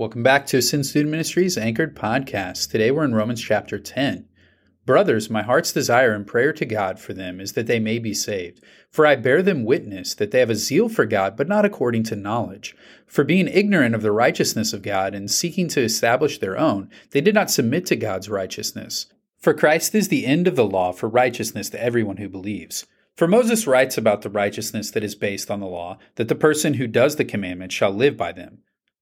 Welcome back to Ascend Student Ministries Anchored Podcast. Today we're in Romans chapter 10. Brothers, my heart's desire and prayer to God for them is that they may be saved. For I bear them witness that they have a zeal for God, but not according to knowledge. For being ignorant of the righteousness of God and seeking to establish their own, they did not submit to God's righteousness. For Christ is the end of the law for righteousness to everyone who believes. For Moses writes about the righteousness that is based on the law, that the person who does the commandments shall live by them.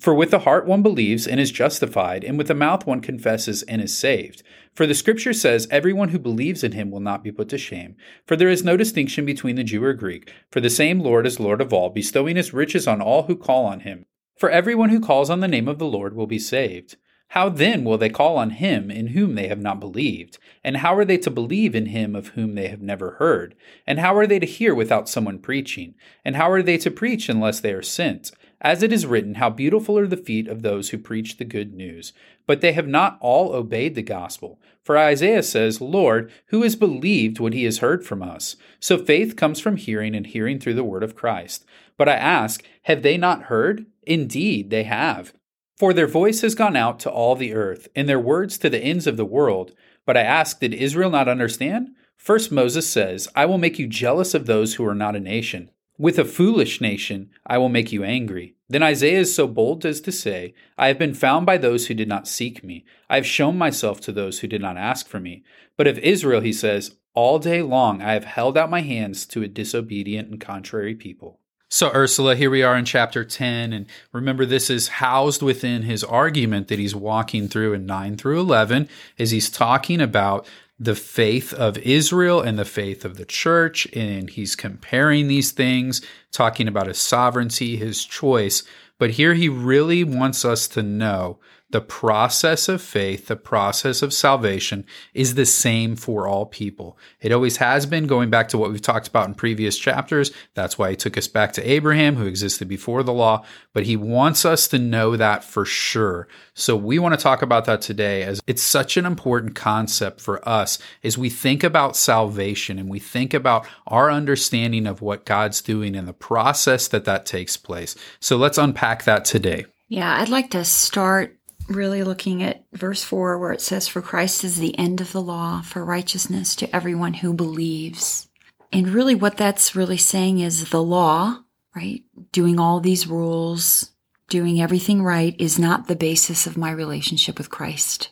For with the heart one believes and is justified, and with the mouth one confesses and is saved. For the scripture says, Everyone who believes in him will not be put to shame. For there is no distinction between the Jew or Greek, for the same Lord is Lord of all, bestowing his riches on all who call on him. For everyone who calls on the name of the Lord will be saved. How then will they call on him in whom they have not believed? And how are they to believe in him of whom they have never heard? And how are they to hear without someone preaching? And how are they to preach unless they are sent? As it is written, How beautiful are the feet of those who preach the good news. But they have not all obeyed the gospel. For Isaiah says, Lord, who has believed what he has heard from us? So faith comes from hearing, and hearing through the word of Christ. But I ask, have they not heard? Indeed, they have. For their voice has gone out to all the earth, and their words to the ends of the world. But I ask, did Israel not understand? First Moses says, I will make you jealous of those who are not a nation. With a foolish nation I will make you angry. Then Isaiah is so bold as to say, I have been found by those who did not seek me. I have shown myself to those who did not ask for me. But of Israel he says, All day long I have held out my hands to a disobedient and contrary people. So, Ursula, here we are in chapter 10. And remember, this is housed within his argument that he's walking through in 9 through 11 as he's talking about the faith of Israel and the faith of the church. And he's comparing these things, talking about his sovereignty, his choice. But here he really wants us to know the process of faith, the process of salvation is the same for all people. It always has been, going back to what we've talked about in previous chapters. That's why he took us back to Abraham, who existed before the law. But he wants us to know that for sure. So we want to talk about that today as it's such an important concept for us as we think about salvation and we think about our understanding of what God's doing and the process that that takes place. So let's unpack that today. Yeah, I'd like to start really looking at verse 4 where it says, For Christ is the end of the law for righteousness to everyone who believes. And really, what that's really saying is the law, right? Doing all these rules, doing everything right is not the basis of my relationship with Christ.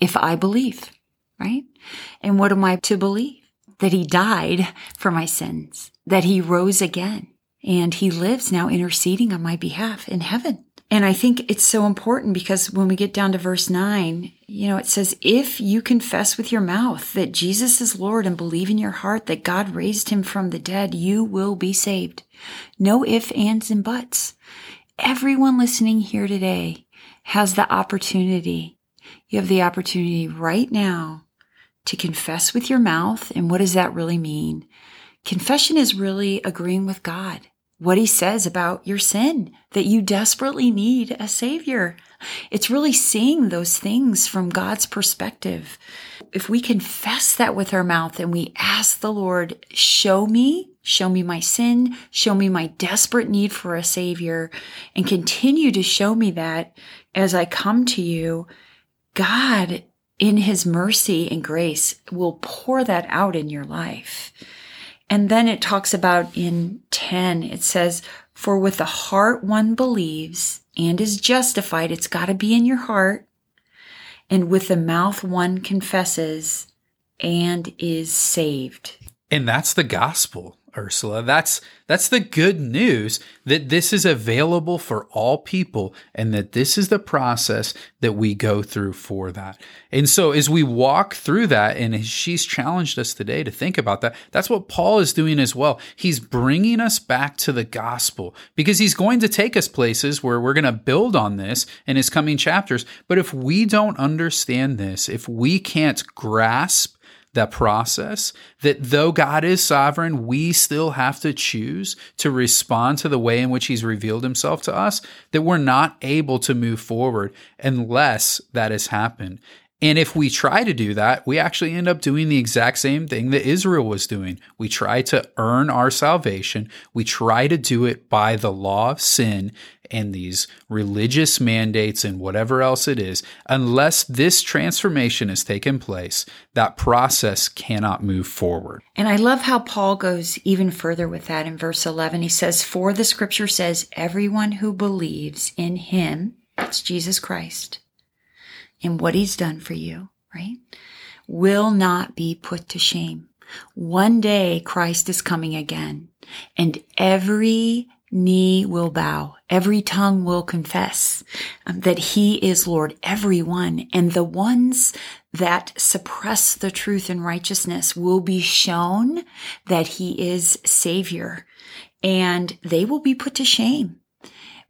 If I believe, right? And what am I to believe? That he died for my sins, that he rose again, and he lives now interceding on my behalf in heaven. And I think it's so important because when we get down to verse 9, you know, it says, If you confess with your mouth that Jesus is Lord and believe in your heart that God raised him from the dead, you will be saved. No ifs, ands, and buts. Everyone listening here today has the opportunity. You have the opportunity right now to confess with your mouth. And what does that really mean? Confession is really agreeing with God what he says about your sin, that you desperately need a savior. It's really seeing those things from God's perspective. If we confess that with our mouth and we ask the Lord, show me, show me my sin, show me my desperate need for a savior, and continue to show me that as I come to you, God, in his mercy and grace, will pour that out in your life. And then it talks about in 10, it says, For with the heart one believes and is justified. It's got to be in your heart. And with the mouth one confesses and is saved. And that's the gospel. Ursula. That's that's the good news that this is available for all people and that this is the process that we go through for that. And so as we walk through that and she's challenged us today to think about that, that's what Paul is doing as well. He's bringing us back to the gospel because he's going to take us places where we're going to build on this in his coming chapters. But if we don't understand this, if we can't grasp that process, that though God is sovereign, we still have to choose to respond to the way in which He's revealed Himself to us, that we're not able to move forward unless that has happened. And if we try to do that, we actually end up doing the exact same thing that Israel was doing. We try to earn our salvation. We try to do it by the law of sin and these religious mandates and whatever else it is. Unless this transformation has taken place, that process cannot move forward. And I love how Paul goes even further with that in verse 11. He says, For the scripture says, everyone who believes in him, that's Jesus Christ, in what he's done for you, right? Will not be put to shame. One day Christ is coming again and every knee will bow. Every tongue will confess um, that he is Lord, everyone. And the ones that suppress the truth and righteousness will be shown that he is savior and they will be put to shame.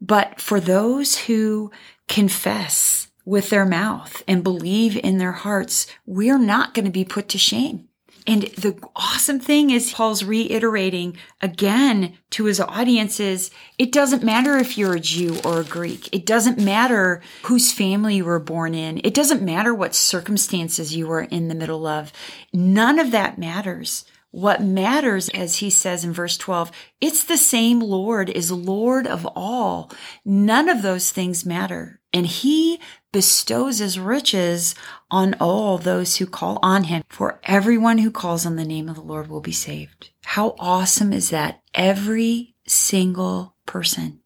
But for those who confess with their mouth and believe in their hearts, we're not going to be put to shame. And the awesome thing is Paul's reiterating again to his audiences, it doesn't matter if you're a Jew or a Greek. It doesn't matter whose family you were born in. It doesn't matter what circumstances you were in the middle of. None of that matters. What matters, as he says in verse 12, it's the same Lord is Lord of all. None of those things matter. And he bestows his riches on all those who call on him. For everyone who calls on the name of the Lord will be saved. How awesome is that? Every single person.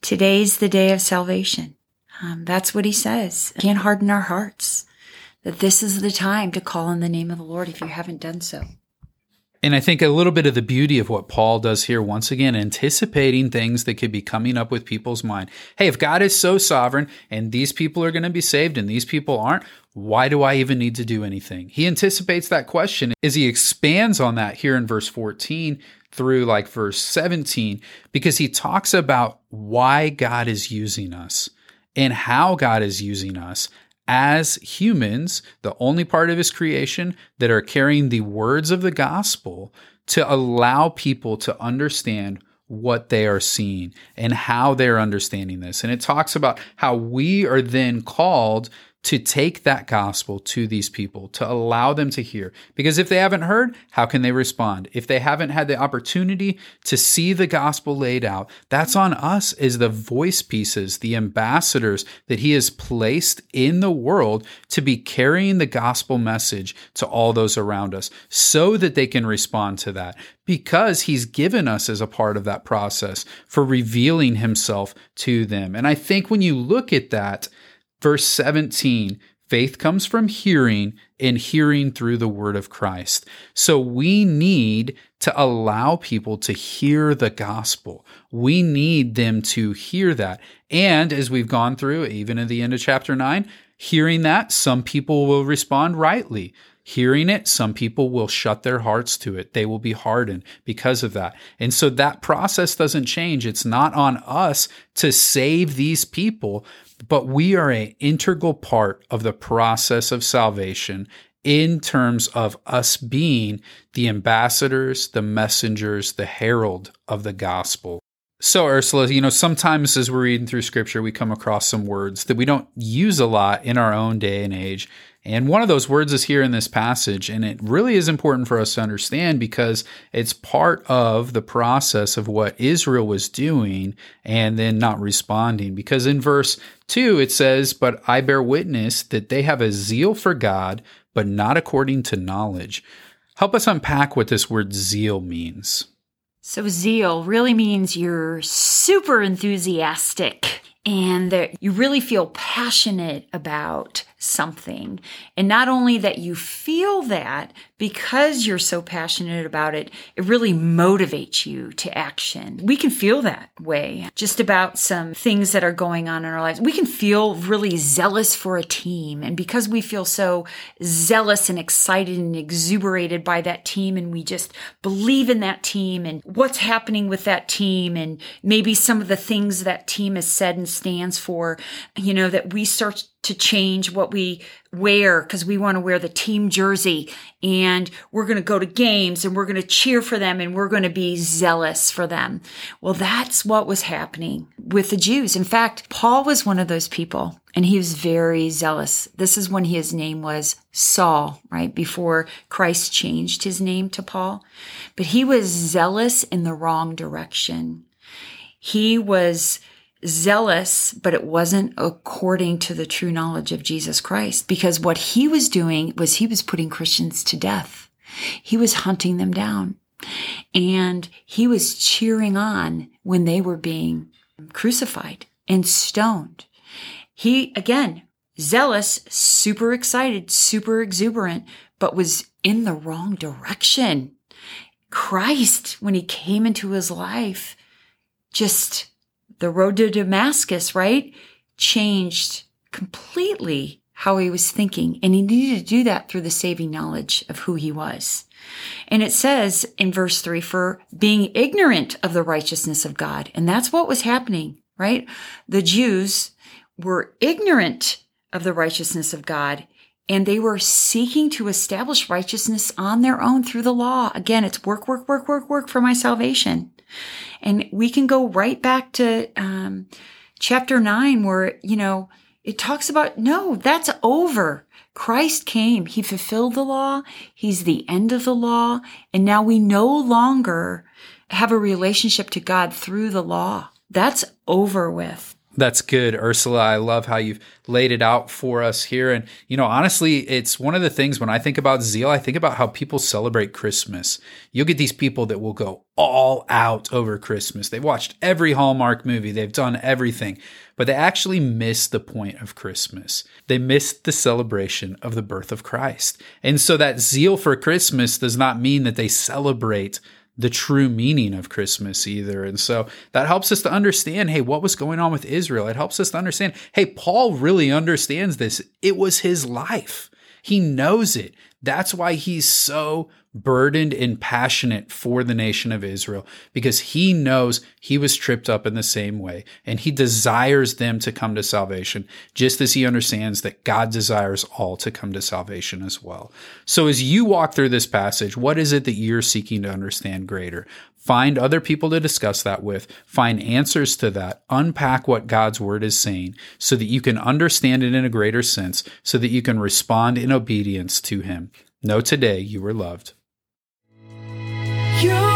Today's the day of salvation. Um, that's what he says. Can't harden our hearts. That this is the time to call on the name of the Lord if you haven't done so. And I think a little bit of the beauty of what Paul does here, once again, anticipating things that could be coming up with people's mind. Hey, if God is so sovereign and these people are going to be saved and these people aren't, why do I even need to do anything? He anticipates that question as he expands on that here in verse 14 through like verse 17, because he talks about why God is using us and how God is using us as humans, the only part of his creation that are carrying the words of the gospel to allow people to understand what they are seeing and how they're understanding this. And it talks about how we are then called to take that gospel to these people, to allow them to hear. Because if they haven't heard, how can they respond? If they haven't had the opportunity to see the gospel laid out, that's on us as the voice pieces, the ambassadors that He has placed in the world to be carrying the gospel message to all those around us so that they can respond to that. Because He's given us as a part of that process for revealing Himself to them. And I think when you look at that, Verse 17 faith comes from hearing, and hearing through the word of Christ. So we need to allow people to hear the gospel. We need them to hear that. And as we've gone through, even at the end of chapter 9, hearing that, some people will respond rightly. Hearing it, some people will shut their hearts to it. They will be hardened because of that. And so that process doesn't change. It's not on us to save these people, but we are an integral part of the process of salvation in terms of us being the ambassadors, the messengers, the herald of the gospel. So, Ursula, you know, sometimes as we're reading through scripture, we come across some words that we don't use a lot in our own day and age. And one of those words is here in this passage. And it really is important for us to understand because it's part of the process of what Israel was doing and then not responding. Because in verse 2, it says, But I bear witness that they have a zeal for God, but not according to knowledge. Help us unpack what this word zeal means. So, zeal really means you're super enthusiastic and that you really feel passionate about something. And not only that you feel that because you're so passionate about it, it really motivates you to action. We can feel that way just about some things that are going on in our lives. We can feel really zealous for a team. And because we feel so zealous and excited and exuberated by that team, and we just believe in that team and what's happening with that team, and maybe some of the things that team has said and stands for, you know, that we start to change what we wear because we want to wear the team jersey and we're going to go to games and we're going to cheer for them and we're going to be zealous for them. Well, that's what was happening with the Jews. In fact, Paul was one of those people and he was very zealous. This is when his name was Saul, right? Before Christ changed his name to Paul. But he was zealous in the wrong direction. He was zealous, but it wasn't according to the true knowledge of Jesus Christ because what he was doing was he was putting Christians to death. He was hunting them down and he was cheering on when they were being crucified and stoned. He, again, zealous, super excited, super exuberant, but was in the wrong direction. Christ, when he came into his life, just the road to Damascus, right? Changed completely how he was thinking. And he needed to do that through the saving knowledge of who he was. And it says in verse three, for being ignorant of the righteousness of God. And that's what was happening, right? The Jews were ignorant of the righteousness of God and they were seeking to establish righteousness on their own through the law. Again, it's work, work, work, work, work for my salvation. And we can go right back to um, chapter nine, where, you know, it talks about, no, that's over. Christ came. He fulfilled the law. He's the end of the law. And now we no longer have a relationship to God through the law. That's over with. That's good, Ursula. I love how you've laid it out for us here. And, you know, honestly, it's one of the things when I think about zeal, I think about how people celebrate Christmas. You'll get these people that will go all out over Christmas. They've watched every Hallmark movie, they've done everything, but they actually miss the point of Christmas. They miss the celebration of the birth of Christ. And so that zeal for Christmas does not mean that they celebrate the true meaning of Christmas either. And so that helps us to understand hey, what was going on with Israel? It helps us to understand hey, Paul really understands this. It was his life, he knows it. That's why he's so burdened and passionate for the nation of Israel because he knows he was tripped up in the same way and he desires them to come to salvation just as he understands that God desires all to come to salvation as well. So as you walk through this passage, what is it that you're seeking to understand greater? Find other people to discuss that with, find answers to that, unpack what God's word is saying so that you can understand it in a greater sense, so that you can respond in obedience to him. Know today you are loved. You